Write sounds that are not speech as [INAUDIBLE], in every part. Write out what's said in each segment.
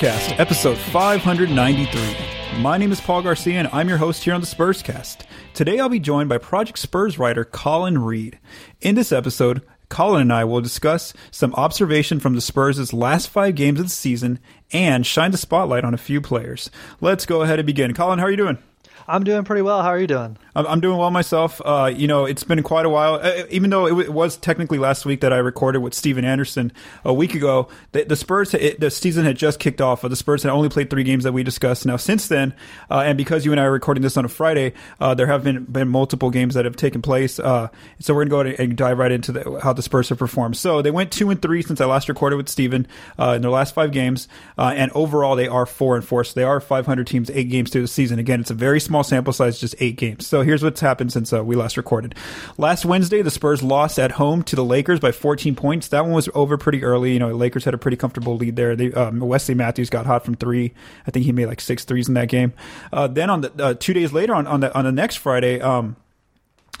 Spurscast, episode 593. My name is Paul Garcia, and I'm your host here on the Spurscast. Today I'll be joined by Project Spurs writer Colin Reed. In this episode, Colin and I will discuss some observation from the Spurs' last five games of the season and shine the spotlight on a few players. Let's go ahead and begin. Colin, how are you doing? I'm doing pretty well. How are you doing? I'm doing well myself. Uh, you know, it's been quite a while. Uh, even though it, was technically last week that I recorded with Steven Anderson a week ago, the, the Spurs, it, the season had just kicked off. The Spurs had only played three games that we discussed. Now, since then, uh, and because you and I are recording this on a Friday, uh, there have been been multiple games that have taken place. Uh, so we're going to go and dive right into the, how the Spurs have performed. So they went two and three since I last recorded with Steven uh, in their last five games, and overall they are four and four. So they are 500 teams, eight games through the season. Again, it's a very small sample size, just eight games. So here's what's happened since uh, we last recorded. Last Wednesday, the Spurs lost at home to the Lakers by 14 points. That one was over pretty early. You know, Lakers had a pretty comfortable lead there. They, um, Wesley Matthews got hot from three. I think he made like six threes in that game. Uh, then on the uh, two days later, on on the on the next Friday. Um,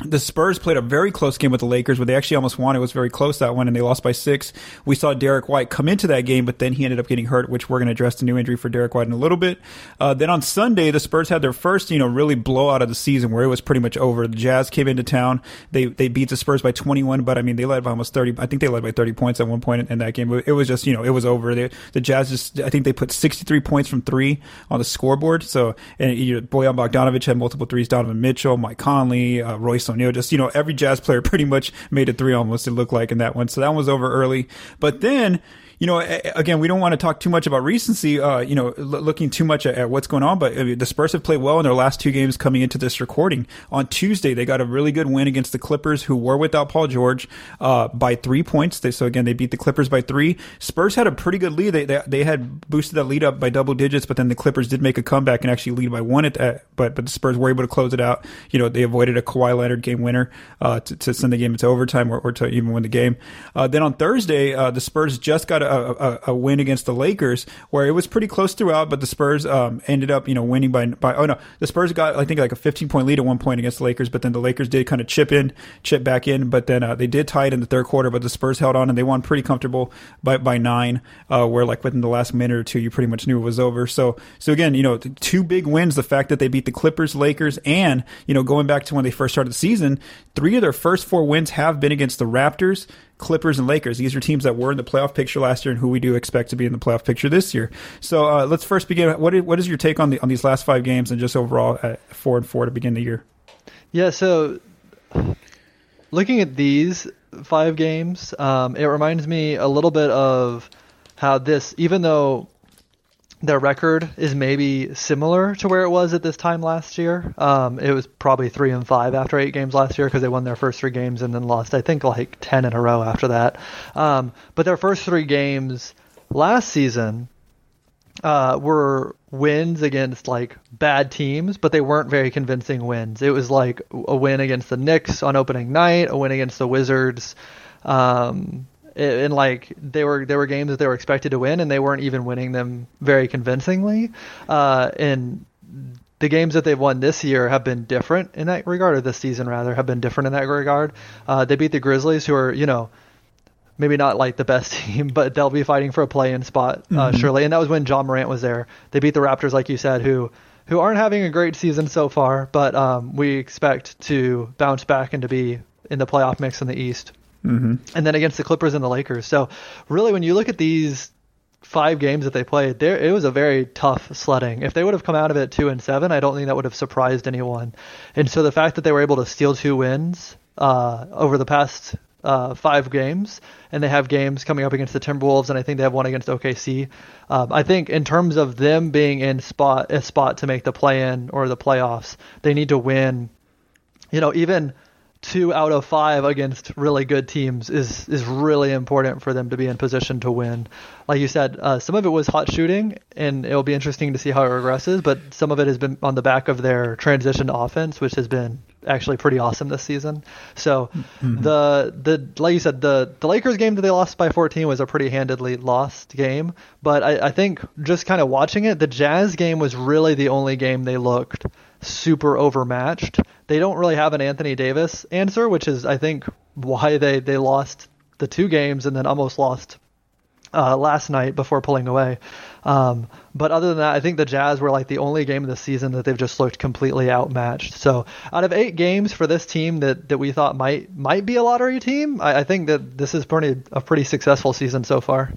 the Spurs played a very close game with the Lakers where they actually almost won. It was very close that one and they lost by six. We saw Derek White come into that game, but then he ended up getting hurt, which we're going to address the new injury for Derek White in a little bit. Uh, then on Sunday, the Spurs had their first, you know, really blowout of the season where it was pretty much over. The Jazz came into town. They, they beat the Spurs by 21, but I mean, they led by almost 30. I think they led by 30 points at one point in, in that game. It was just, you know, it was over. They, the Jazz just, I think they put 63 points from three on the scoreboard. So, and you know, Bojan Bogdanovic had multiple threes, Donovan Mitchell, Mike Conley, uh, Royce O'Neale, just, you know, every jazz player [LAUGHS] pretty much made a three almost it looked like in that one. So that one was over early. But then you know, again, we don't want to talk too much about recency, uh, you know, l- looking too much at, at, what's going on, but I mean, the Spurs have played well in their last two games coming into this recording. On Tuesday, they got a really good win against the Clippers, who were without Paul George, uh, by three points. They, so again, they beat the Clippers by three. Spurs had a pretty good lead. They, they, they had boosted that lead up by double digits, but then the Clippers did make a comeback and actually lead by one at that, but, but the Spurs were able to close it out. You know, they avoided a Kawhi Leonard game winner, uh, to, to, send the game into overtime or, or to even win the game. Uh, then on Thursday, uh, the Spurs just got a, a, a win win against the Lakers, where it was pretty close throughout, but the Spurs um, ended up, you know, winning by by. Oh no, the Spurs got I think like a 15 point lead at one point against the Lakers, but then the Lakers did kind of chip in, chip back in, but then uh, they did tie it in the third quarter, but the Spurs held on and they won pretty comfortable by by nine, uh, where like within the last minute or two, you pretty much knew it was over. So so again, you know, two big wins. The fact that they beat the Clippers, Lakers, and you know, going back to when they first started the season, three of their first four wins have been against the Raptors, Clippers and Lakers. These are teams that were in the playoff picture last year and who we do expect to be in the playoff picture this year. So uh, let's first begin. What is, what is your take on the on these last five games and just overall at four and four to begin the year? Yeah. So looking at these five games, um, it reminds me a little bit of how this, even though their record is maybe similar to where it was at this time last year. Um, it was probably three and five after eight games last year because they won their first three games and then lost, I think, like ten in a row after that. Um, but their first three games last season uh, were wins against like bad teams, but they weren't very convincing wins. It was like a win against the Knicks on opening night, a win against the Wizards. Um, and like they were they were games that they were expected to win and they weren't even winning them very convincingly. Uh, and the games that they've won this year have been different in that regard or this season rather have been different in that regard. Uh, they beat the grizzlies who are you know maybe not like the best [LAUGHS] team but they'll be fighting for a play-in spot uh, mm-hmm. surely. And that was when john Morant was there. They beat the raptors like you said who who aren't having a great season so far but um, we expect to bounce back and to be in the playoff mix in the east mm-hmm. and then against the Clippers and the Lakers. So really, when you look at these five games that they played, there it was a very tough sledding. If they would have come out of it two and seven, I don't think that would have surprised anyone. And so the fact that they were able to steal two wins uh, over the past uh, five games, and they have games coming up against the Timberwolves, and I think they have one against OKC. Um, I think in terms of them being in spot a spot to make the play-in or the playoffs, they need to win. You know, even two out of five against really good teams is is really important for them to be in position to win. Like you said, uh, some of it was hot shooting, and it'll be interesting to see how it regresses. But some of it has been on the back of their transition to offense, which has been actually pretty awesome this season. So mm-hmm. the the like you said, the the Lakers game that they lost by 14 was a pretty handedly lost game. But I, I think just kind of watching it, the Jazz game was really the only game they looked super overmatched. They don't really have an Anthony Davis answer, which is I think why they they lost the two games and then almost lost uh, last night before pulling away. Um, but other than that, I think the Jazz were like the only game of the season that they've just looked completely outmatched. So out of eight games for this team that, that we thought might might be a lottery team, I, I think that this is pretty a pretty successful season so far.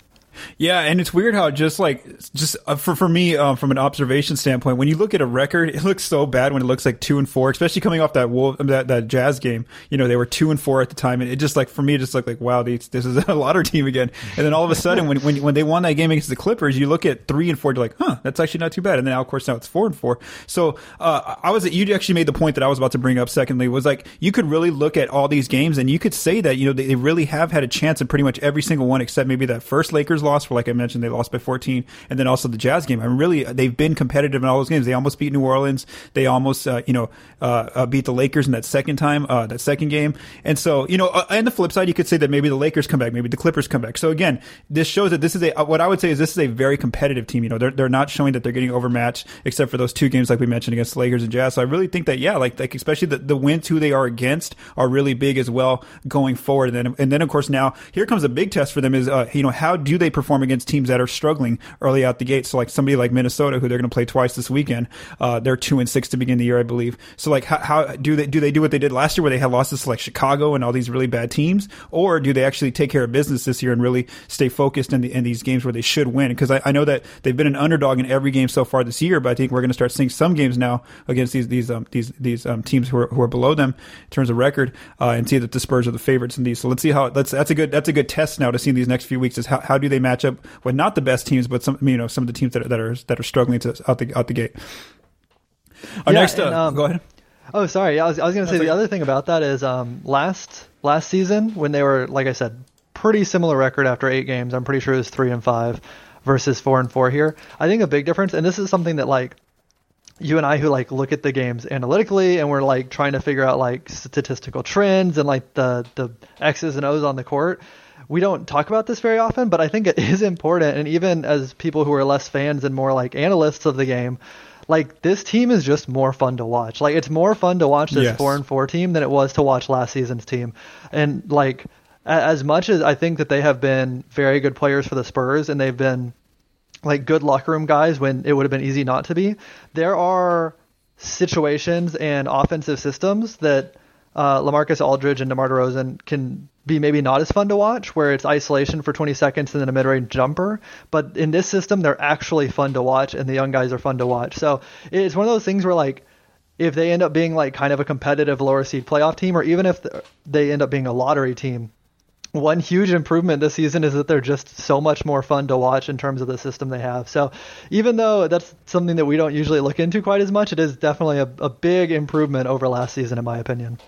Yeah, and it's weird how just like just uh, for for me um, from an observation standpoint, when you look at a record, it looks so bad when it looks like two and four, especially coming off that Wolf that that Jazz game. You know, they were two and four at the time, and it just like for me, it just looked like wow, this is [LAUGHS] a lottery team again. And then all of a sudden, when when when they won that game against the Clippers, you look at three and four, you're like, huh, that's actually not too bad. And then of course now it's four and four. So uh, I was you actually made the point that I was about to bring up. Secondly, was like you could really look at all these games and you could say that you know they, they really have had a chance in pretty much every single one except maybe that first Lakers loss, for like I mentioned they lost by 14, and then also the Jazz game. I mean, really, they've been competitive in all those games. They almost beat New Orleans. They almost, uh, you know, uh, uh, beat the Lakers in that second time, uh, that second game. And so, you know, uh, and the flip side, you could say that maybe the Lakers come back, maybe the Clippers come back. So again, this shows that this is a, uh, what I would say is this is a very competitive team. You know, they're, they're not showing that they're getting overmatched except for those two games, like we mentioned against the Lakers and Jazz. So I really think that, yeah, like, like especially the, the wins who they are against are really big as well going forward. And then, and then of course now here comes a big test for them is, you know, how do they perform against teams that are struggling early out the gate. So like somebody like Minnesota, who they're going to play twice this weekend, uh, they're two and six to begin the year, I believe. So like how, how, do they do they do what they did last year, where they had losses to like Chicago and all these really bad teams, or do they actually take care of business this year and really stay focused in, the, in these games where they should win? Because I, I know that they've been an underdog in every game so far this year, but I think we're going to start seeing some games now against these these um, these these um, teams who are, who are below them in terms of record, uh, and see that the Spurs are the favorites in these. So let's see how let's that's a good that's a good test now to see in these next few weeks is how, how do they match up with not the best teams, but some you know some of the teams that are, that are that are struggling to out the out the gate. Our yeah, next, uh, um, go ahead. Oh, sorry. I was, I was going to say That's the other thing about that is um, last last season when they were like I said, pretty similar record after eight games. I'm pretty sure it was three and five versus four and four here. I think a big difference, and this is something that like you and I who like look at the games analytically and we're like trying to figure out like statistical trends and like the the X's and O's on the court. We don't talk about this very often, but I think it [LAUGHS] is important. And even as people who are less fans and more like analysts of the game, like this team is just more fun to watch. Like it's more fun to watch this Yes. four and four team than it was to watch last season's team. And like as much as I think that they have been very good players for the Spurs and they've been like good locker room guys when it would have been easy not to be, there are situations and offensive systems that uh, Lamarcus Aldridge and DeMar DeRozan can be maybe not as fun to watch, where it's isolation for 20 seconds and then a mid-range jumper. But in this system, they're actually fun to watch, and the young guys are fun to watch. So it's one of those things where like if they end up being like kind of a competitive lower seed playoff team, or even if they end up being a lottery team, one huge improvement this season is that they're just so much more fun to watch in terms of the system they have. So even though that's something that we don't usually look into quite as much, it is definitely a, a big improvement over last season, in my opinion.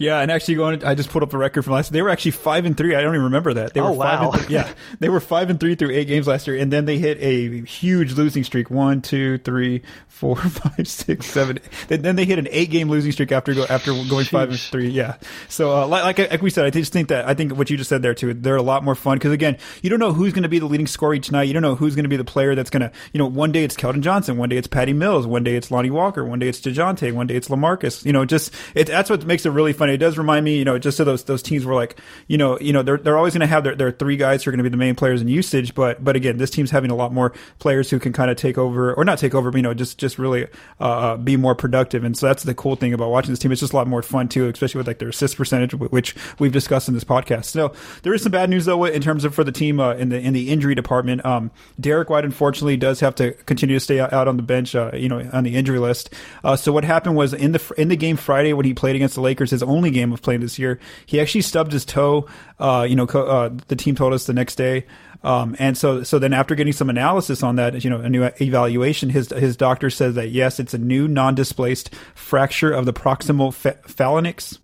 Yeah, and actually going, I just pulled up the record from last. They were actually five and three. I don't even remember that. They Oh, were five wow. and th- yeah, [LAUGHS] they were five and three through eight games last year, and then they hit a huge losing streak. One, two, three, four, [LAUGHS] five, six, seven. Then then they hit an eight game losing streak after go, after going five and three. Yeah. So uh, like, like like we said, I just think that I think what you just said there too. They're a lot more fun because again, you don't know who's going to be the leading scorer each night. You don't know who's going to be the player that's going to you know one day it's Keldon Johnson, one day it's Patty Mills, one day it's Lonnie Walker, one day it's Dejounte, one day it's Lamarcus. You know, just it, that's what makes it really funny. It does remind me, you know, just so those those teams were like, you know, you know, they're they're always going to have their, their three guys who are going to be the main players in usage, but but again, this team's having a lot more players who can kind of take over or not take over, but you know, just just really uh, uh, be more productive. And so that's the cool thing about watching this team. It's just a lot more fun too, especially with like their assist percentage, which we've discussed in this podcast. So there is some bad news though in terms of for the team uh, in the in the injury department. Um, Derek White unfortunately does have to continue to stay out on the bench, uh, you know, on the injury list. Uh, so what happened was in the in the game Friday when he played against the Lakers, his only game of playing this year, he actually stubbed his toe. Uh, you know, uh, the team told us the next day. Um, and so, so then after getting some analysis on that, you know, a new evaluation, his his doctor says that yes, it's a new non-displaced fracture of the proximal pha- phalanx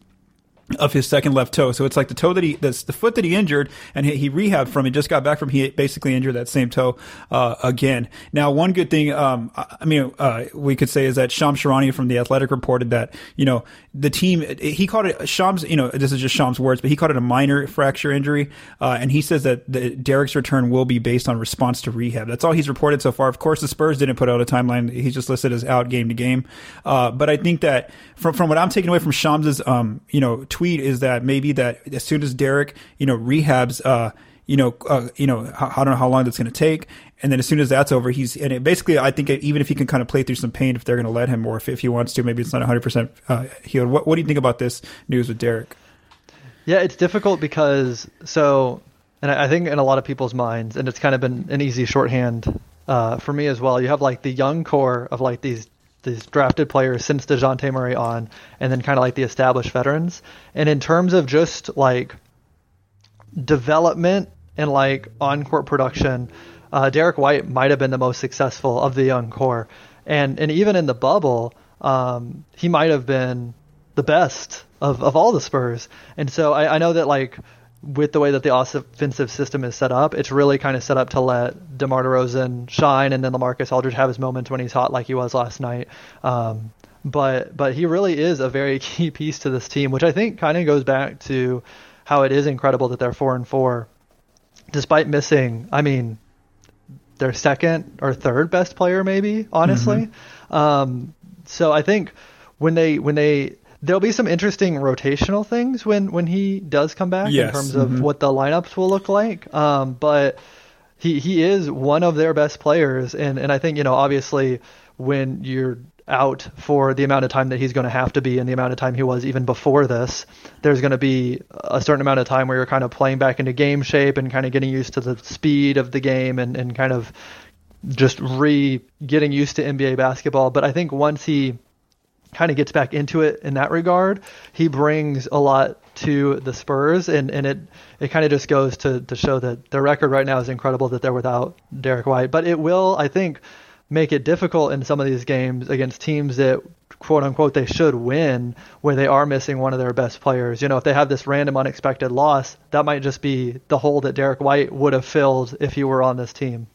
of his second left toe. So it's like the toe that he, that's the foot that he injured and he, he rehabbed from. He just got back from. He basically injured that same toe uh, again. Now, one good thing, um, I I mean, uh, we could say is that Shams Charania from the Athletic reported that you know the team. He called it Shams. You know, this is just Shams' words, but he called it a minor fracture injury, uh, and he says that the, Derek's return will be based on response to rehab. That's all he's reported so far. Of course, the Spurs didn't put out a timeline. He's just listed as out game to game. Uh, but I think that from from what I'm taking away from Shams's um, you know tweet is that maybe that as soon as Derek you know rehabs uh you know, uh, you know, I don't know how long that's going to take. And then as soon as that's over, he's and it, basically, I think even if he can kind of play through some pain, if they're going to let him, or if, if he wants to, maybe it's not 100 uh, percent healed. What, what do you think about this news with Derek? Yeah, it's difficult because so, and I think in a lot of people's minds, and it's kind of been an easy shorthand uh, for me as well. You have like the young core of like these these drafted players since Dejounte Murray on, and then kind of like the established veterans. And in terms of just like development and like on court production, uh, Derek White might have been the most successful of the young core, and and even in the bubble, um, he might have been the best of, of all the Spurs. And so I, I know that like with the way that the offensive system is set up, it's really kind of set up to let DeMar DeRozan shine and then LaMarcus Aldridge have his moments when he's hot like he was last night. Um, but but he really is a very [LAUGHS] key piece to this team, which I think kind of goes back to how it is incredible that they're four and four, despite missing. I mean, their second or third best player, maybe honestly. Mm-hmm. Um, so I think when they when they there'll be some interesting rotational things when when he does come back yes. in terms of mm-hmm. what the lineups will look like. Um, but he he is one of their best players, and and I think you know obviously when you're out for the amount of time that he's going to have to be and the amount of time he was even before this, there's going to be a certain amount of time where you're kind of playing back into game shape and kind of getting used to the speed of the game and, and kind of just re getting used to NBA basketball. But I think once he kind of gets back into it in that regard. He brings a lot to the Spurs, and, and it it kind of just goes to, to show that their record right now is incredible that they're without Derek White. But it will, I think, make it difficult in some of these games against teams that quote unquote they should win where they are missing one of their best players. You know, if they have this random unexpected loss, that might just be the hole that Derek White would have filled if he were on this team.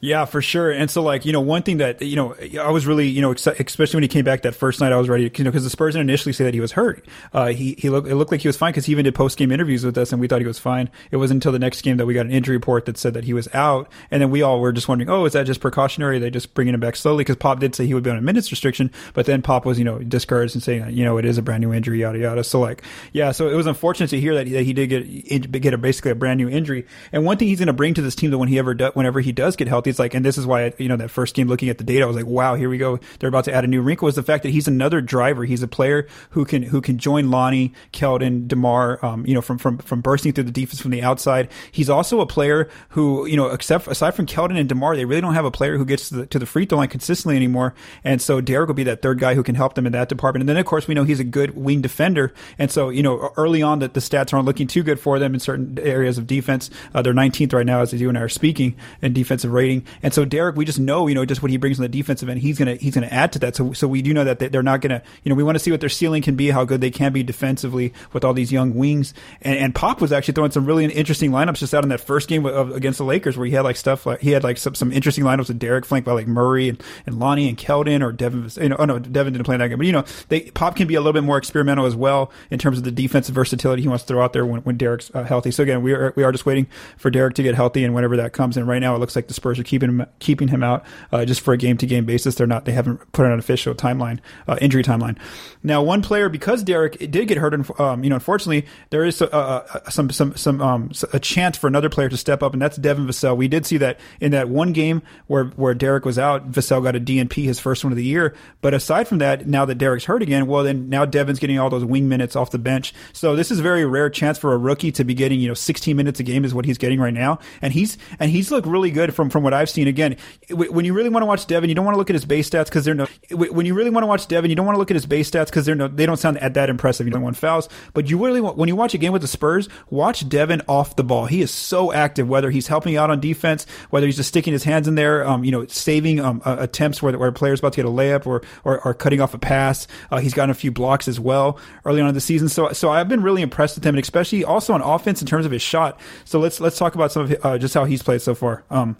Yeah, for sure. And so, like, you know, one thing that, you know, I was really, you know, especially when he came back that first night, I was ready, to, you know, because the Spurs didn't initially say that he was hurt. Uh, he, he looked, it looked like he was fine because he even did post game interviews with us and we thought he was fine. It wasn't until the next game that we got an injury report that said that he was out. And then we all were just wondering, oh, is that just precautionary? They just bringing him back slowly because Pop did say he would be on a minutes restriction, but then Pop was, you know, discouraged and saying, you know, it is a brand new injury, yada, yada. So, like, yeah, so it was unfortunate to hear that, that he did get, get a, basically a brand new injury. And one thing he's going to bring to this team that when he ever, do, whenever he does get healthy, it's like, and this is why you know, that first game looking at the data, I was like, wow, here we go. They're about to add a new wrinkle. Was the fact that he's another driver. He's a player who can who can join Lonnie, Keldon, Demar, um, you know, from from from bursting through the defense from the outside. He's also a player who, you know, except aside from Keldon and Demar, they really don't have a player who gets to the, to the free throw line consistently anymore. And so Derek will be that third guy who can help them in that department. And then of course we know he's a good wing defender. And so you know, early on that the stats aren't looking too good for them in certain areas of defense. Uh, they're 19th right now as you and I are speaking in defensive rating. And so Derek, we just know, you know, just what he brings on the defensive end, he's gonna he's gonna add to that. So so we do know that they're not gonna you know we want to see what their ceiling can be, how good they can be defensively with all these young wings. And, and Pop was actually throwing some really interesting lineups just out in that first game of, against the Lakers where he had like stuff like he had like some, some interesting lineups with Derek flanked by like Murray and, and Lonnie and Keldon or Devin. You know, oh no, Devin didn't play that game, but you know they Pop can be a little bit more experimental as well in terms of the defensive versatility he wants to throw out there when, when Derek's uh, healthy. So again, we are we are just waiting for Derek to get healthy and whenever that comes. And right now it looks like the Spurs are keeping him keeping him out uh, just for a game to game basis. They're not. They haven't put an official timeline, uh, injury timeline. Now, one player because Derek did get hurt, um, you know, unfortunately, there is uh, uh, some some some um, a chance for another player to step up, and that's Devin Vassell. We did see that in that one game where where Derek was out, Vassell got a DNP, his first one of the year. But aside from that, now that Derek's hurt again, well, then now Devin's getting all those wing minutes off the bench. So this is a very rare chance for a rookie to be getting, you know, 16 minutes a game is what he's getting right now, and he's and he's looked really good from from what I've seen. Again, when you really want to watch Devin, you don't want to look at his base stats because they're no. When you really want to watch Devin, you don't want to look at his base stats because they're no. They don't sound at that impressive. You don't want fouls, but you really want when you watch a game with the Spurs, watch Devin off the ball. He is so active. Whether he's helping out on defense, whether he's just sticking his hands in there, um, you know, saving um, uh, attempts where where a player's about to get a layup or or, or cutting off a pass. Uh, he's gotten a few blocks as well early on in the season. So so I've been really impressed with him, and especially also on offense in terms of his shot. So let's let's talk about some of his, uh, just how he's played so far. Um,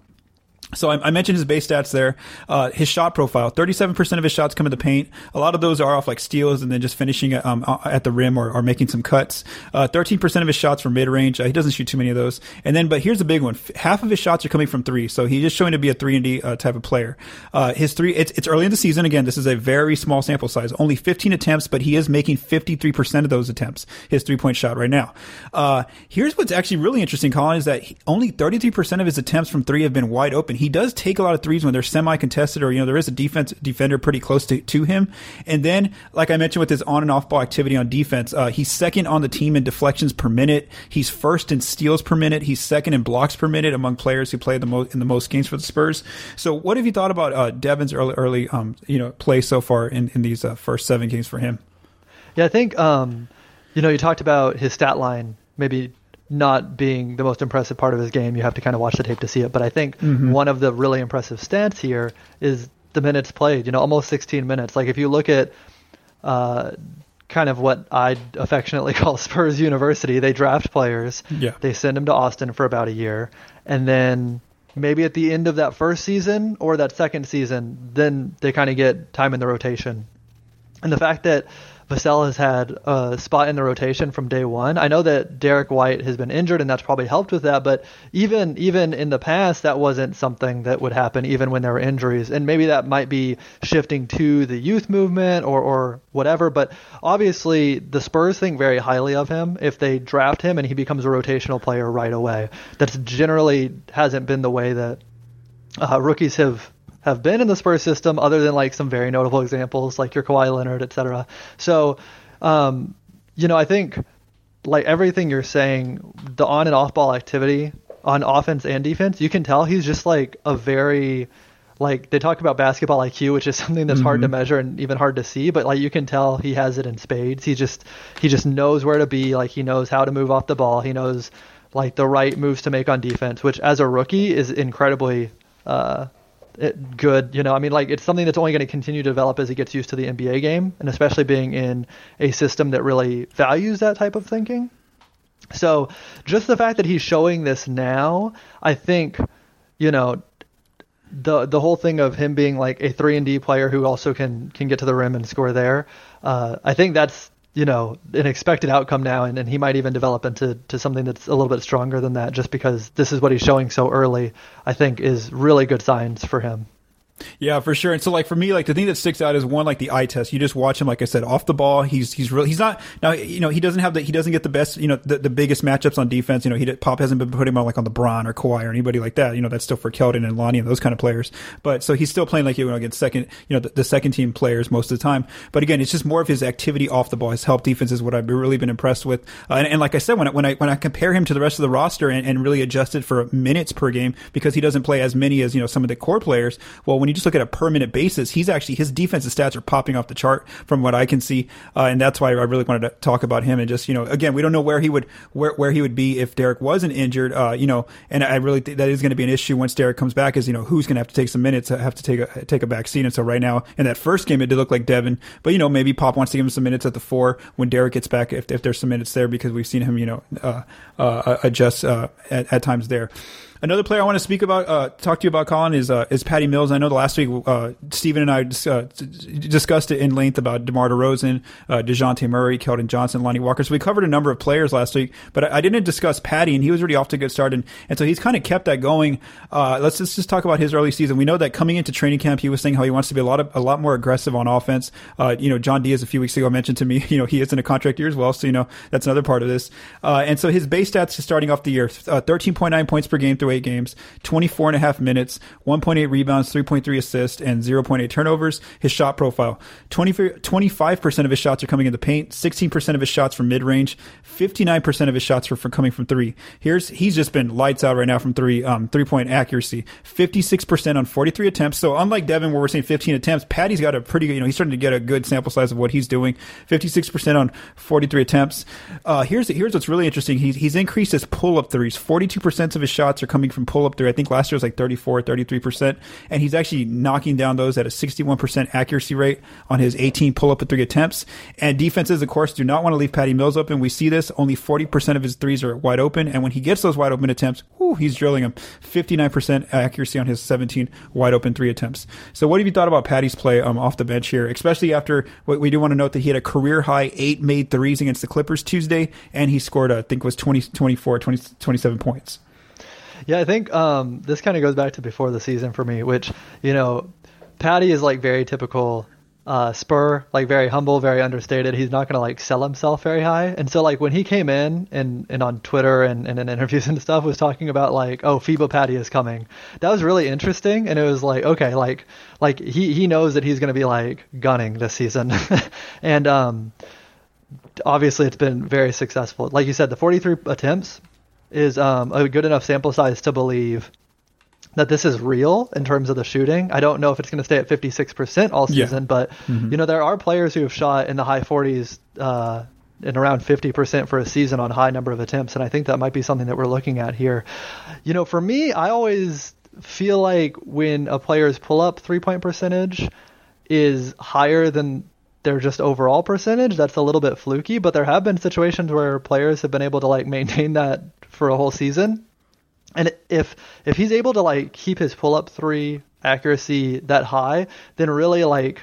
So I, I, mentioned his base stats there. Uh, his shot profile: thirty-seven percent of his shots come in the paint. A lot of those are off like steals and then just finishing um, at the rim or, or making some cuts. Uh, thirteen percent of his shots from mid-range. Uh, he doesn't shoot too many of those. And then, but here's the big one: half of his shots are coming from three. So he's just showing to be a three and D uh, type of player. Uh, his three. It's, it's early in the season. Again, this is a very small sample size. Only fifteen attempts, but he is making fifty-three percent of those attempts. His three-point shot right now. Uh, here's what's actually really interesting, Colin, is that he, only thirty-three percent of his attempts from three have been wide open. He does take a lot of threes when they're semi contested or, you know, there is a defense defender pretty close to, to him. And then, like I mentioned with his on and off ball activity on defense, uh, he's second on the team in deflections per minute. He's first in steals per minute. He's second in blocks per minute among players who play the most in the most games for the Spurs. So what have you thought about, uh, Devin's early, early, um, you know, play so far in, in these uh, first seven games for him? Yeah, I think, um, you know, you talked about his stat line maybe not being the most impressive part of his game. You have to kind of watch the tape to see it. But I think mm-hmm. one of the really impressive stats here is the minutes played. You know, almost 16 minutes. Like if you look at uh, kind of what I affectionately [LAUGHS] call Spurs University, they draft players. Yeah. They send them to Austin for about a year, and then maybe at the end of that first season or that second season, then they kind of get time in the rotation. And the fact that Vassell has had a spot in the rotation from day one. I know that Derek White has been injured, and that's probably helped with that. But even even in the past, that wasn't something that would happen, even when there were injuries. And maybe that might be shifting to the youth movement or or whatever. But obviously, the Spurs think very highly of him if they draft him and he becomes a rotational player right away. That's generally hasn't been the way that uh, rookies have have been in the Spurs system, other than like some very notable examples like your Kawhi Leonard, etc. So, um, you know, I think like everything you're saying, the on and off ball activity on offense and defense, you can tell he's just like a very like they talk about basketball IQ, which is [LAUGHS] something that's mm-hmm. hard to mm-hmm. measure and even hard to see, but like you can tell he has it in spades. He just he just knows where to be, like he knows how to move off the ball. He knows like the right moves to make on defense, which as a rookie is incredibly uh, it, good. You know, I mean, like it's something that's only going to continue to develop as he gets used to the NBA game, and especially being in a system that really values that type of thinking. So, just the fact that he's showing this now, I think, you know, the the whole thing of him being like a three and D player who also can can get to the rim and score there, uh, I think that's you know an expected outcome now, and, and he might even develop into to something that's a little bit stronger than that, just because this is what he's showing so early. I think is really good signs for him. Yeah, for sure. And so, like for me, like the thing that sticks out is one, like the eye test. You just watch him, like I said, off the ball. He's he's really he's not now. You know, he doesn't have the he doesn't get the best. You know, the, the biggest matchups on defense. You know, he Pop hasn't been putting him on like on the LeBron or Kawhi or anybody like that. You know, that's still for Keldon and Lonnie and those kind of players. But so he's still playing like you know against second, you know, the, the, second team players most of the time. But again, it's just more of his activity off the ball. His help defense is what I've really been impressed with. Uh, and, and, like I said, when I, when I when I compare him to the rest of the roster and, and really adjusted for minutes per game because he doesn't play as many as you know some of the core players. Well, when you just look at a per minute basis, he's actually his defensive stats are popping off the chart from what I can see, uh, and that's why I really wanted to talk about him. And just you know, again, we don't know where he would where where he would be if Derek wasn't injured. Uh, you know, and I really think that is going to be an issue once Derek comes back. Is you know who's going to have to take some minutes, have to take a take a back seat. And so right now in that first game, it did look like Devin, but you know maybe Pop wants to give him some minutes at the four when Derek gets back if if there's some minutes there because we've seen him you know uh, uh adjust uh, at, at times there. Another player I want to speak about, uh, talk to you about, Colin, is uh, is Patty Mills. I know the last week uh, Stephen and I dis- uh, discussed it in length about DeMar DeRozan, uh, Dejounte Murray, Keldon Johnson, Lonnie Walker. So we covered a number of players last week, but I, I didn't discuss Patty, and he was already off to a good start, and, and so he's kind of kept that going. Uh, let's just, just talk about his early season. We know that coming into training camp, he was saying how he wants to be a lot of a lot more aggressive on offense. Uh, you know, John Diaz a few weeks ago mentioned to me, [LAUGHS] you know, he is in a contract year as well, so you know that's another part of this. and so his base stats starting off the year: thirteen point nine points per game through eight games. 24 and a half minutes, 1.8 rebounds, 3.3 assists, and 0.8 turnovers. His shot profile 20, 25% of his shots are coming in the paint, 16% of his shots from mid range, 59% of his shots are from coming from three. Here's he's just been lights out right now from three, um, three point accuracy, 56% on 43 attempts. So unlike Devin, where we're seeing 15 attempts, Patty's got a pretty good, you know, he's starting to get a good sample size of what he's doing. 56% on 43 attempts. Uh, here's here's what's really interesting. He's he's increased his pull up threes. 42% of his shots are coming coming from pull up three. I think last year was like 34, 33%. And he's actually knocking down those at a 61% accuracy rate on his 18 pull up three attempts. And defenses, of course, do not want to leave Patty Mills open. We see this. Only 40% of his threes are wide open. And when he gets those wide open attempts, whew, he's drilling them. 59% accuracy on his 17 wide open three attempts. So what have you thought about Patty's play um, off the bench here, especially after what we do want to note that he had a career high eight made threes against the Clippers Tuesday, and he scored, uh, I think, was 20, 24, 20, 27 points. Yeah, I think um, this kind of goes back to before the season for me, which you know, Patty is like very typical uh, Spur, like very humble, very understated. He's not gonna like sell himself very high. And so like when he came in and, and on Twitter and, and in interviews [LAUGHS] and stuff was talking about like, oh, FIBA Patty is coming. That was really interesting. And it was like, okay, like like he, he knows that he's gonna be like gunning this season. [LAUGHS] and um obviously it's been very successful. Like you said, the 43 attempts is um, a good enough sample size to believe that this is real in terms of the shooting. I don't know if it's going to stay at 56% all season, yeah. but mm-hmm. you know there are players who have shot in the high 40s uh, and around 50% for a season on high number of attempts, and I think that might be something that we're looking at here. You know, for me, I always feel like when a player's pull up three point percentage is higher than their just overall percentage, that's a little bit fluky. But there have been situations where players have been able to like maintain that for a whole season. And if if he's able to like keep his pull up three accuracy that high, then really like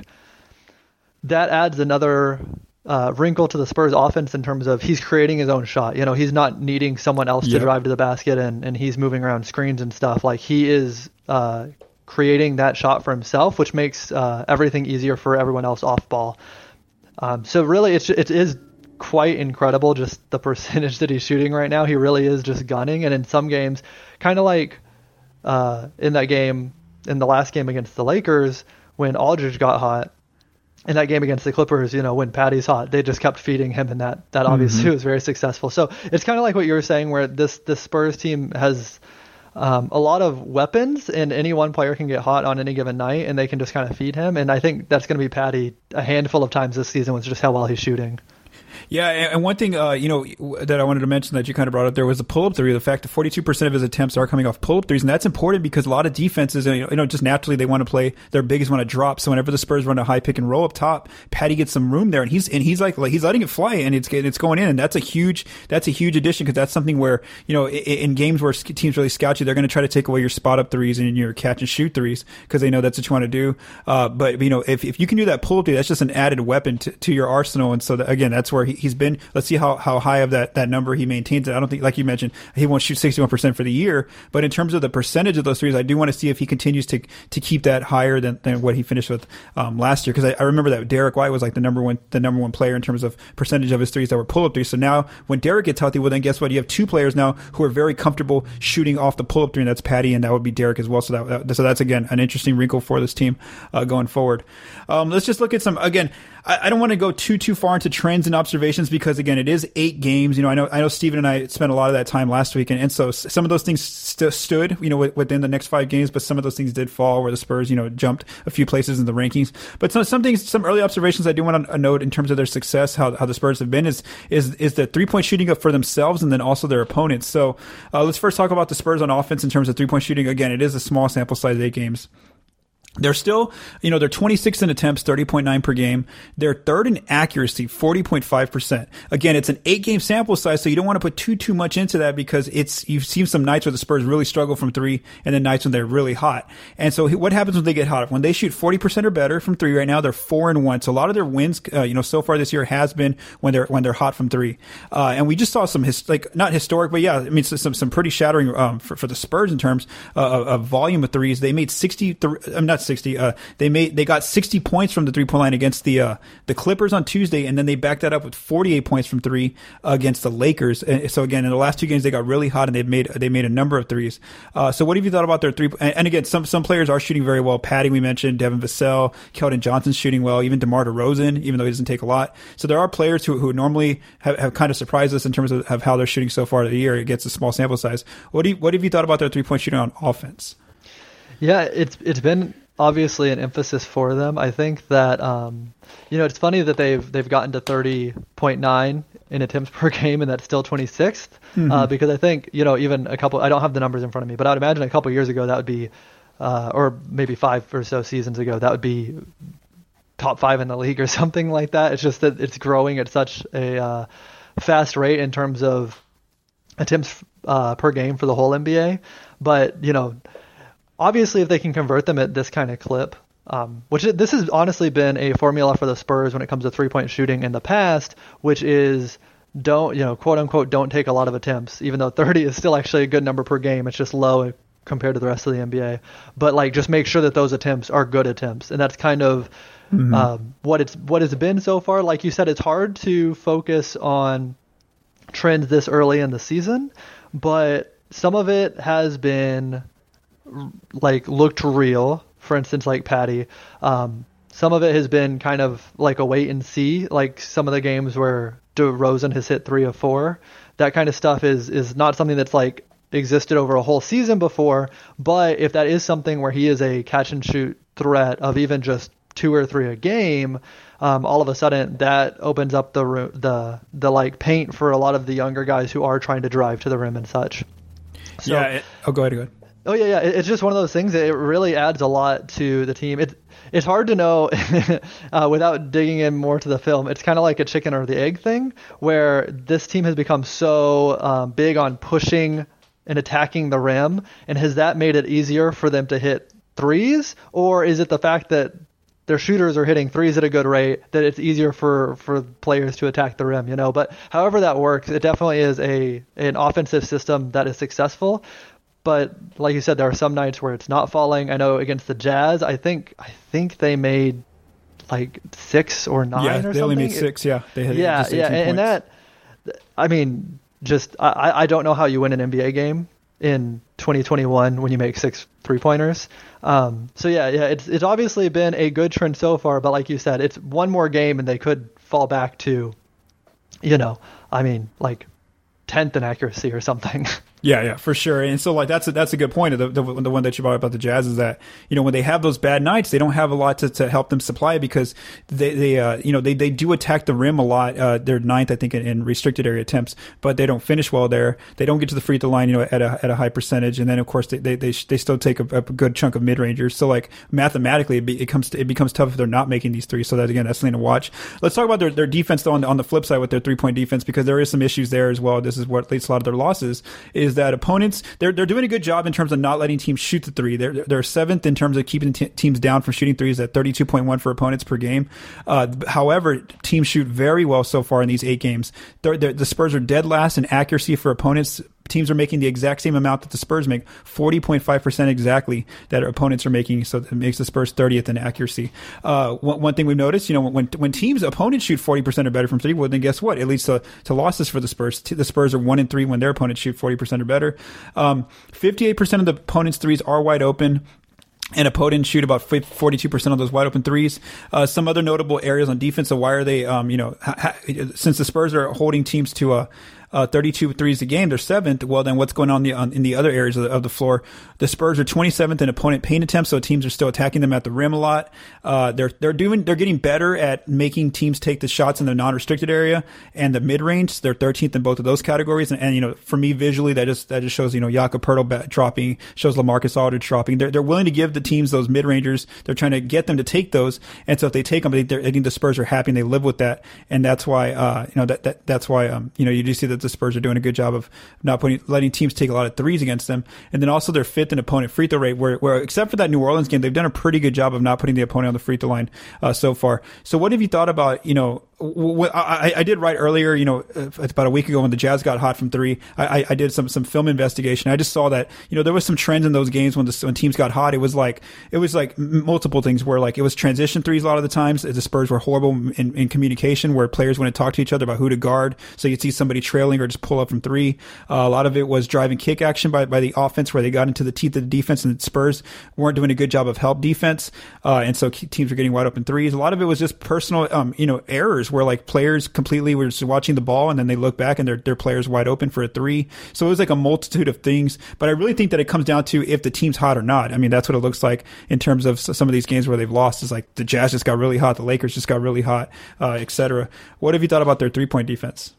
that adds another uh, wrinkle to the Spurs offense in terms of he's creating his own shot. You know, he's not needing someone else yep. to drive to the basket and, and he's moving around screens and stuff. Like he is uh, creating that shot for himself, which makes uh, everything easier for everyone else off ball. Um, so really, it's it is quite incredible just the [LAUGHS] percentage that he's shooting right now. He really is just gunning, and in some games, kind of like uh, in that game in the last game against the Lakers when Aldridge got hot. In that game against the Clippers, you know, when Patty's hot, they just kept feeding him, and that that obviously mm-hmm. [LAUGHS] was very successful. So it's kind of like what you were saying, where this this Spurs team has um, a lot of weapons, and any one player can get hot on any given night, and they can just kind of feed him. And I think that's going to be Patty a handful of times this season with just how well he's shooting. Yeah, and one thing uh, you know that I wanted to mention that you kind of brought up there was the pull-up three. The fact that 42% of his attempts are coming off pull-up threes, and that's important because a lot of defenses, you know, just naturally they want to play their biggest want to drop. So whenever the Spurs run a high pick and roll up top, Patty gets some room there, and he's and he's like, he's letting it fly, and it's it's going in, and that's a huge that's a huge addition because that's something where you know in, in games where teams really scout you, they're going to try to take away your spot up threes and your catch and shoot threes because they know that's what you want to do. Uh, but you know if if you can do that pull-up three, that's just an added weapon to, to your arsenal, and so that, again, that's where he, he's been. Let's see how, how high of that, that number he maintains it. I don't think, like you mentioned, he won't shoot 61% for the year, but in terms of the percentage of those threes, I do want to see if he continues to, to keep that higher than, than what he finished with, um, last year. Cause I, I, remember that Derek White was like the number one, the number one player in terms of percentage of his threes that were pull up threes. So now when Derek gets healthy, well, then guess what? You have two players now who are very comfortable shooting off the pull up three, and that's Patty, and that would be Derek as well. So that, so that's again an interesting wrinkle for this team, uh, going forward. Um, let's just look at some, again, I, I don't want to go too too far into trends and observations because again, it is eight games. You know, I know I know Steven and I spent a lot of that time last week, and, and so some of those things st- stood, you know, within the next five games, but some of those things did fall where the Spurs, you know, jumped a few places in the rankings. But some some things, some early observations I do want to note in terms of their success, how how the Spurs have been is is is the three point shooting up for themselves and then also their opponents. So uh, let's first talk about the Spurs on offense in terms of three point shooting. Again, it is a small sample size, eight games. They're still, you know, they're 26 in attempts, 30.9 per game. They're third in accuracy, 40.5%. Again, it's an eight game sample size, so you don't want to put too, too much into that because it's, you've seen some nights where the Spurs really struggle from three and then nights when they're really hot. And so what happens when they get hot? When they shoot 40% or better from three right now, they're four and one. So a lot of their wins, uh, you know, so far this year has been when they're, when they're hot from three. Uh, and we just saw some, his, like, not historic, but yeah, I mean, some, some pretty shattering, um, for, for the Spurs in terms uh, of, volume of threes. They made 60, I'm not 60. Uh, they made they got 60 points from the three point line against the uh, the Clippers on Tuesday, and then they backed that up with 48 points from three against the Lakers. And so again, in the last two games, they got really hot and they made they made a number of threes. Uh, so what have you thought about their three? And, and, again, some some players are shooting very well. Patty, we mentioned Devin Vassell, Keldon Johnson's shooting well. Even DeMar DeRozan, even though he doesn't take a lot. So there are players who, who normally have, have kind of surprised us in terms of, of how they're shooting so far the year. against a small sample size. What do you, what have you thought about their three point shooting on offense? Yeah, it's it's been obviously an emphasis for them. I think that um, you know it's funny that they've they've gotten to thirty point nine in attempts [LAUGHS] per game, and that's still 26th. Mm-hmm. Uh, because I think you know even a couple. I don't have the numbers in front of me, but I'd imagine a couple years ago that would be, uh, or maybe five or so seasons ago that would be top five in the league or [LAUGHS] something like that. It's just that it's growing at such a uh, fast rate in terms of attempts uh, per game for the whole NBA. But you know, obviously, if they can convert them at this kind of clip, um, which this has honestly been a formula for the Spurs when it comes to three point shooting in the past, which is don't you know quote unquote don't take a lot of attempts, even though [LAUGHS] 30 is still actually a good number per game. It's just low compared to the rest of the NBA. But like just make sure that those attempts are good attempts, and that's kind of mm-hmm. um, what it's what it's been so far. Like you said, it's hard to focus on trends this early in the season, but some of it has been like looked real. For instance, like Patty. Um, some of it has been kind of like a wait and see, like some of the games where DeRozan has hit three of four. That kind of stuff is is not something that's like existed over a whole season before. But if that is something where he is a catch and shoot threat of even just two or three a game, um, all of a sudden that opens up the the the like paint for a lot of the younger guys who are trying to drive to the rim and such. So, yeah. It, oh, go ahead. Go ahead. Oh yeah, yeah. It's just one of those things that it really adds a lot to the team. It it's hard to know [LAUGHS] uh, without digging in more to the film. It's kind of like a chicken or the egg thing, where this team has become so um, big on pushing and attacking the rim, and has that made it easier for them to hit threes, or is it the fact that their shooters are hitting threes at a good rate that it's easier for for players to attack the rim you know but however that works it definitely is a an offensive system that is successful but like you said there are some nights where it's not falling i know against the jazz i think i think they made like six or nine yeah or they something. only made six yeah they had yeah yeah and, that i mean just I, I don't know how you win an nba game in 2021 when you make six three pointers. Um, so yeah, yeah, it's it's obviously been a good trend so far, but like you said, it's one more game and they could fall back to, you know, I mean, like tenth in accuracy or something. [LAUGHS] Yeah, yeah, for sure. And so like that's a, that's a good point. The, the, the one that you brought about the Jazz is that you know when they have those bad nights, they don't have a lot to, to help them supply because they they uh, you know they, they do attack the rim a lot. Uh, they're ninth, I think, in, in, restricted area attempts, but they don't finish well there. They don't get to the free throw line, you know, at a at a high percentage, and then of course they they they, they still take a, a, good chunk of mid rangers. So like mathematically, it, be, it comes to, it becomes tough if they're not making these three. So that again, that's something to watch. Let's talk about their, their defense though on the, on the flip side with their three point defense because there is some issues there as well. This is what leads a lot of their losses is that opponents they're they're doing a good job in terms of not letting teams shoot the three. They're they're seventh in terms of keeping t- teams down from shooting threes at thirty two point one for opponents per game. Uh, however, teams shoot very well so far in these eight games. They're, they're, the Spurs are dead last in accuracy for opponents teams are making the exact same amount that the Spurs make, 40.5% exactly that our opponents are making. So it makes the Spurs 30th in accuracy. Uh, one, one, thing we've noticed, you know, when, when teams, opponents shoot 40% or better from three, well, then guess what? It leads to, to losses for the Spurs. The Spurs are one in three when their opponents shoot 40% or better. Um, 58% of the opponents' threes are wide open and opponents shoot about 42% of those wide open threes. Uh, some other notable areas on defense. So why are they, um, you know, ha- ha- since the Spurs are holding teams to a, uh, 32 threes a game. They're seventh. Well, then what's going on, the, on in the other areas of the, of the, floor? The Spurs are 27th in opponent paint attempts, so teams are still attacking them at the rim a lot. Uh, they're they're doing they're getting better at making teams take the shots in the non-restricted area and the mid range. They're 13th in both of those categories. And, and, you know, for me visually, that just that just shows you know Jakob Poeltl dropping, shows LaMarcus Aldridge dropping. They're they're willing to give the teams those mid rangers. They're trying to get them to take those, and so if they take them, I think the Spurs are happy and they live with that, and that's why uh, you know that, that that's why um, you know you do see that the Spurs are doing a good job of not putting letting teams take a lot of threes against them, and then also their fifth in opponent free throw rate. Where, where except for that New Orleans game, they've done a pretty good job of not putting the opponent on the free throw line uh, so far. So what have you thought about you know I, I, did write earlier, you know, about a week ago when the Jazz got hot from three. I, I, did some some film investigation. I just saw that you know there was some trends in those games when the when teams got hot. It was like it was like multiple things where like it was transition threes a lot of the times. The Spurs were horrible in, in communication where players wouldn't talk to each other about who to guard. So you'd see somebody trailing or just pull up from three. Uh, a lot of it was driving kick action by by the offense where they got into the teeth of the defense and the Spurs weren't doing a good job of help defense. Uh, and so teams were getting wide open threes. A lot of it was just personal, um, you know, errors where like players completely were just watching the ball and then they look back and their their players wide open for a three. So it was like a multitude of things. But I really think that it comes down to if the team's hot or not. I mean, that's what it looks like in terms of some of these games where they've lost. Is like the Jazz just got really hot, the Lakers just got really hot, uh, etc. What have you thought about their three point defense?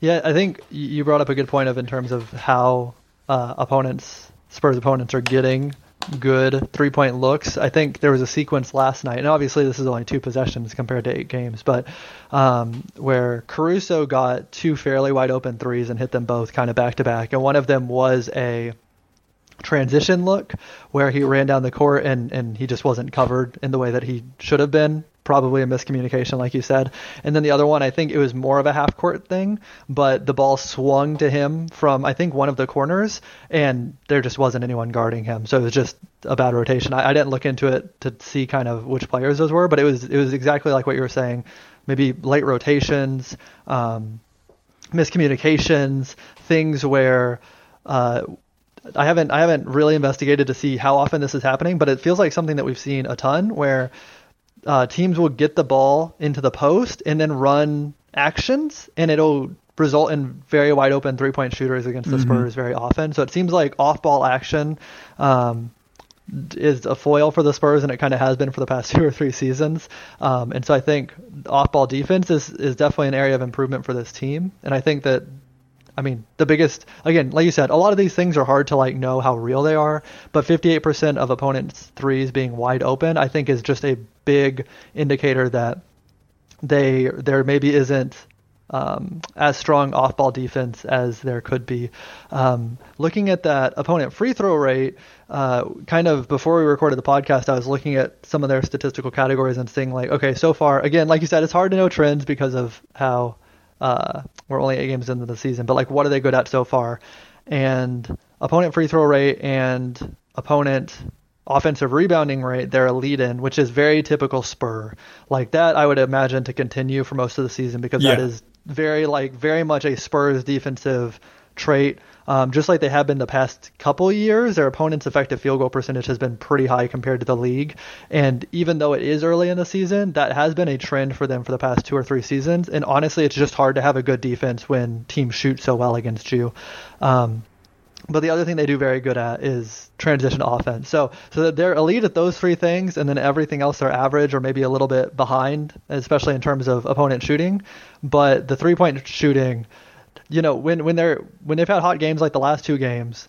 Yeah, I think you brought up a good point of in terms of how uh, opponents, Spurs opponents, are getting good three point looks. I think there was a sequence last night, and obviously this is only two possessions compared to eight games, but um, where Caruso got two fairly wide open threes and hit them both kind of back to back, and one of them was a transition look where he ran down the court and, and he just wasn't covered in the way that he should have been. Probably a miscommunication, like you said. And then the other one, I think it was more of a half court thing, but the ball swung to him from, I think, one of the corners, and there just wasn't anyone guarding him. So it was just a bad rotation. I, I didn't look into it to see kind of which players those were, but it was it was exactly like what you were saying. Maybe late rotations, um, miscommunications, things where uh, I haven't I haven't really investigated to see how often this is happening, but it feels like something that we've seen a ton where uh, teams will get the ball into the post and then run actions, and it'll result in very wide open three point shooters against the mm-hmm. Spurs very often. So it seems like off ball action um, is a foil for the Spurs, and it kind of has been for the past [LAUGHS] two or three seasons. Um, and so I think off ball defense is, is definitely an area of improvement for this team. And I think that I mean, the biggest again, like you said, a lot of these things are hard to like know how real they are, but 58% of opponents' threes being wide open, I think is just a big indicator that they there maybe isn't um, as strong off-ball defense as there could be. Um, looking at that opponent free throw rate, uh, kind of before we recorded the podcast, I was looking at some of their statistical categories and seeing like, okay, so far, again, like you said, it's hard to know trends because of how uh, we're only eight games into the season, but like what are they good at so far? And opponent free throw rate and opponent offensive rebounding rate, they're a lead in, which is very typical Spur. Like that, I would imagine to continue for most of the season because yeah. that is very like very much a Spurs defensive trait. Um, just like they have been the past couple years, their opponent's effective field goal percentage has been pretty high compared to the league. And even though it is early in the season, that has been a trend for them for the past two or three seasons. And honestly, it's just hard to have a good defense when teams shoot so well against you. Um, but the other thing they do very good at is transition offense. So so they're elite at those three things, and then everything else they're average or maybe a little bit behind, especially in terms of opponent shooting. But the three point shooting you know, when when they're when they've had hot games like the last two games,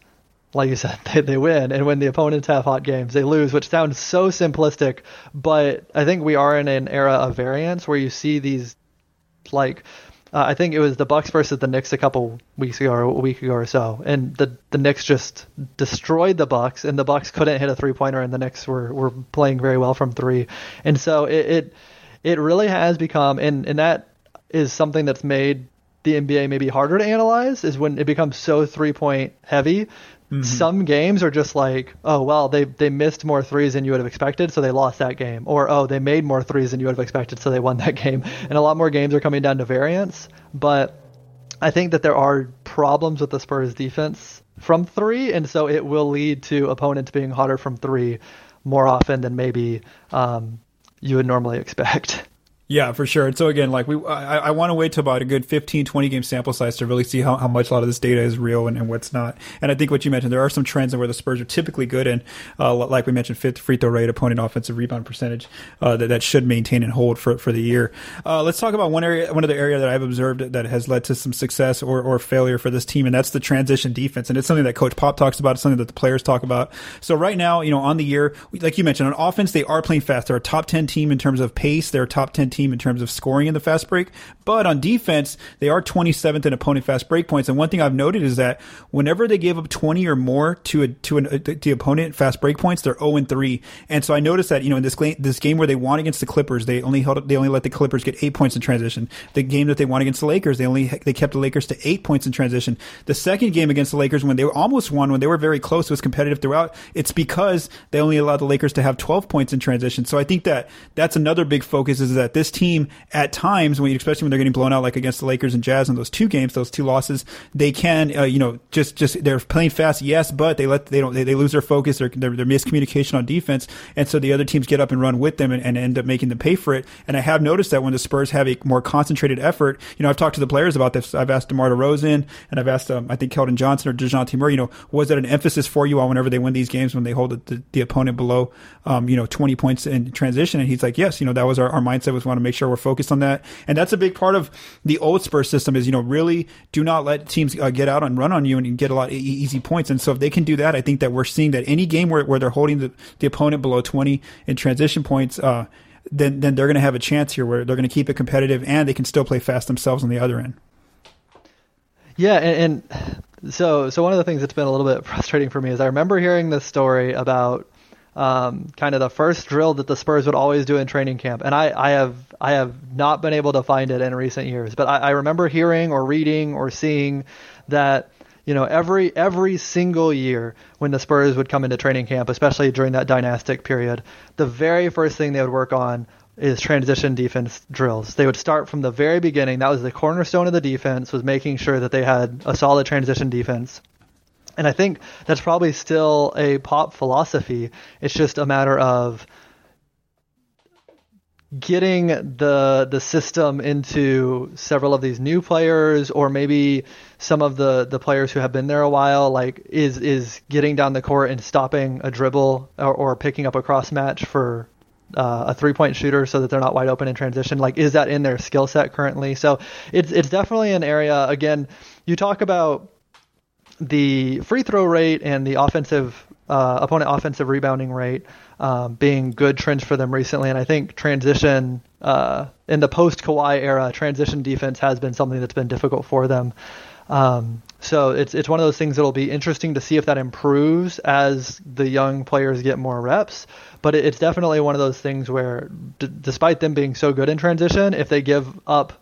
like you said, [LAUGHS] they, they win, and when the opponents have hot games, they lose, which sounds so simplistic, but I think we are in an era of variance where you see these, like, uh, I think it was the Bucks versus the Knicks a couple weeks ago or a week ago or so, and the the Knicks just destroyed the Bucks, and the Bucks couldn't hit a three pointer, and the Knicks were were playing very well from three, and so it it, it really has become, and and that is something that's made the NBA may be harder to analyze is when it becomes so three point heavy. Mm-hmm. Some games are just like, oh well, they they missed more threes than you would have expected, so they lost that game, or oh they made more threes than you would have expected, so they won that [LAUGHS] game. And a lot more games are coming down to variance, but I think that there are problems with the Spurs defense from three, and so it will lead to opponents being hotter from three more often than maybe um, you would normally expect. [LAUGHS] Yeah, for sure. And so again, like we, I, I want to wait to about a good 15, 20 game sample size to really see how, how much a lot of this data is real and, and what's not. And I think what you mentioned, there are some trends in where the Spurs are typically good and, uh, like we mentioned, fifth free throw rate, opponent offensive rebound percentage, uh, that, that should maintain and hold for, for the year. Uh, let's talk about one area, one other area that I've observed that has led to some success or, or failure for this team, and that's the transition defense. And it's something that Coach Pop talks about. It's something that the players talk about. So right now, you know, on the year, like you mentioned, on offense, they are playing fast. They're a top 10 team in terms of pace. They're a top 10 team in terms of scoring in the fast break. But on defense, they are 27th in opponent fast break points. And one thing I've noted is that whenever they give up 20 or more to a, to an, uh, to the opponent fast break points, they're 0 and 3. And so I noticed that, you know, in this, game, this game where they won against the Clippers, they only held, they only let the Clippers get eight points in transition. The game that they won against the Lakers, they only, they kept the Lakers to eight points in transition. The second game against the Lakers, when they were almost won, when they were very close, was competitive throughout. It's because they only allowed the Lakers to have 12 points in transition. So I think that that's another big focus is that this team at times when, especially when they're getting blown out, like against the Lakers and Jazz in those two games, those two losses, they can, uh, you know, just just they're playing fast, yes, but they let they don't they, they lose their focus, their, their, their miscommunication on defense, and so the other teams get up and run with them and, and end up making them pay for it. And I have noticed that when the Spurs have a more concentrated effort, you know, I've talked to the players about this. I've asked DeMar DeRozan and I've asked um, I think Keldon Johnson or Dejounte Murray, you know, was that an emphasis for you all whenever they win these games when they hold the, the opponent below, um, you know, 20 points in transition? And he's like, yes, you know, that was our, our mindset was want to make sure we're focused on that. And that's a big part of the old Spurs system is, you know, really do not let teams uh, get out and run on you and, get a lot of easy points. And so if they can do that, I think that we're seeing that any game where, where they're holding the, the opponent below 20 in transition points, uh, then, then they're going to have a chance here where they're going to keep it competitive and they can still play fast themselves on the other end. Yeah, and, and so so one of the things that's been a little bit frustrating for me is I remember hearing this story about um, kind of the first drill that the Spurs would always do in training camp, and I, I have I have not been able to find it in recent years, but I, I remember hearing or reading or seeing that you know every every single year when the Spurs would come into training camp, especially during that dynastic period, the very first thing they would work on is transition defense drills. They would start from the very beginning. That was the cornerstone of the defense was making sure that they had a solid transition defense. And I think that's probably still a pop philosophy. It's just a matter of getting the the system into several of these new players or maybe some of the the players who have been there a while like is is getting down the court and stopping a dribble or, or picking up a cross match for uh, a three point shooter so that they're not wide open in transition? Like, is that in their skill set currently? So it's it's definitely an area. Again, you talk about the free throw rate and the offensive uh, opponent offensive rebounding rate um, being good trends for them recently, and I think transition uh, in the post Kawhi era, transition defense has been something that's been difficult for them. Um, so it's it's one of those things that'll be interesting to see if that improves as the young players get more reps. But it's definitely one of those things where, d- despite them being so good in transition, if they give up,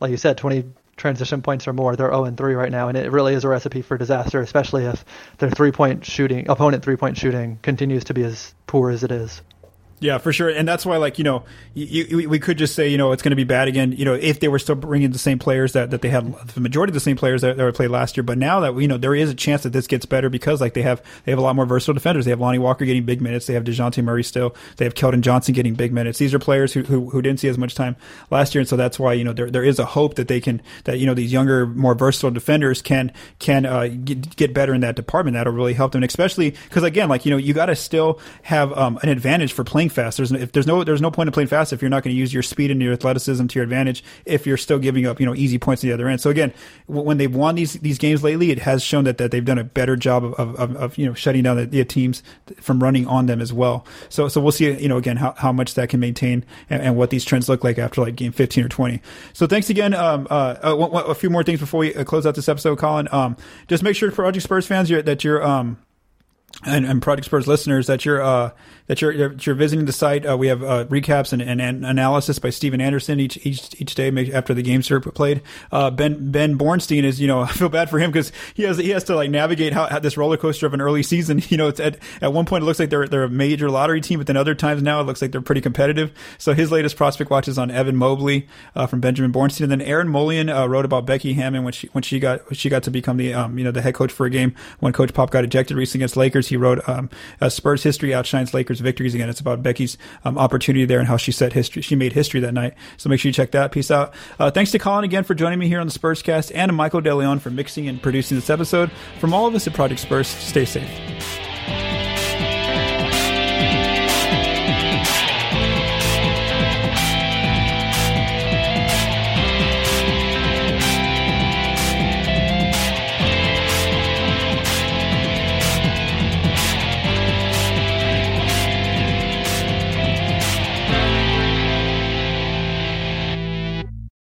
like you said, 20 transition points or more, they're 0 and 3 right now, and it really is a recipe for disaster, especially if their three point shooting, opponent three point shooting, continues to be as poor as it is. Yeah, for sure, and that's why, like you know, you, you, we could just say you know it's going to be bad again. You know, if they were still bringing the same players that, that they had, the majority of the same players that, that were played last year. But now that you know, there is a chance that this gets better because like they have they have a lot more versatile defenders. They have Lonnie Walker getting big minutes. They have Dejounte Murray still. They have Keldon Johnson getting big minutes. These are players who, who, who didn't see as much time last year, and so that's why you know there there is a hope that they can that you know these younger, more versatile defenders can can uh, get, get better in that department. That'll really help them, and especially because again, like you know, you got to still have um, an advantage for playing fast. There's if there's no no there's no point in playing fast if you're not going to use your speed and your athleticism to your advantage if you're still giving up you know easy points to the other end. So again, when they've won these these games lately, it has shown that, that they've done a better job of, of, of you know shutting down the, the, teams from running on them as well. So so we'll see you know again how, how much that can maintain and, and what these trends look like after like game 15 or 20. So thanks again. Um, uh, a, a few more things before we uh, close out this episode, Colin. Um, just make sure for Project Spurs fans you're, that you're um and, and Project Spurs listeners that you're uh, that you're that you're visiting the site. Uh, we have uh, recaps and, and, and, analysis by Steven Anderson each each each day after the games are played. Uh, ben Ben Bornstein is you know [LAUGHS] I feel bad for him because he has he has to like navigate how, how, this roller coaster of an early season. [LAUGHS] You know, it's at at one point it looks like they're they're a major lottery team, but then other times now it looks like they're pretty competitive. So his latest prospect watch is on Evan Mobley uh, from Benjamin Bornstein, and then Aaron Molian uh, wrote about Becky Hammon when she when she got when she got to become the um, you know the head coach for a game when Coach Pop got ejected recently against Lakers. He wrote um, Spurs history outshines Lakers victories again. It's about Becky's um, opportunity there and how she set history. She made history that night. So make sure you check that. piece out. Uh, thanks to Colin again for joining me here on the Spurs Cast and to Michael DeLeon for mixing and producing this episode. From all of us at Project Spurs, stay safe.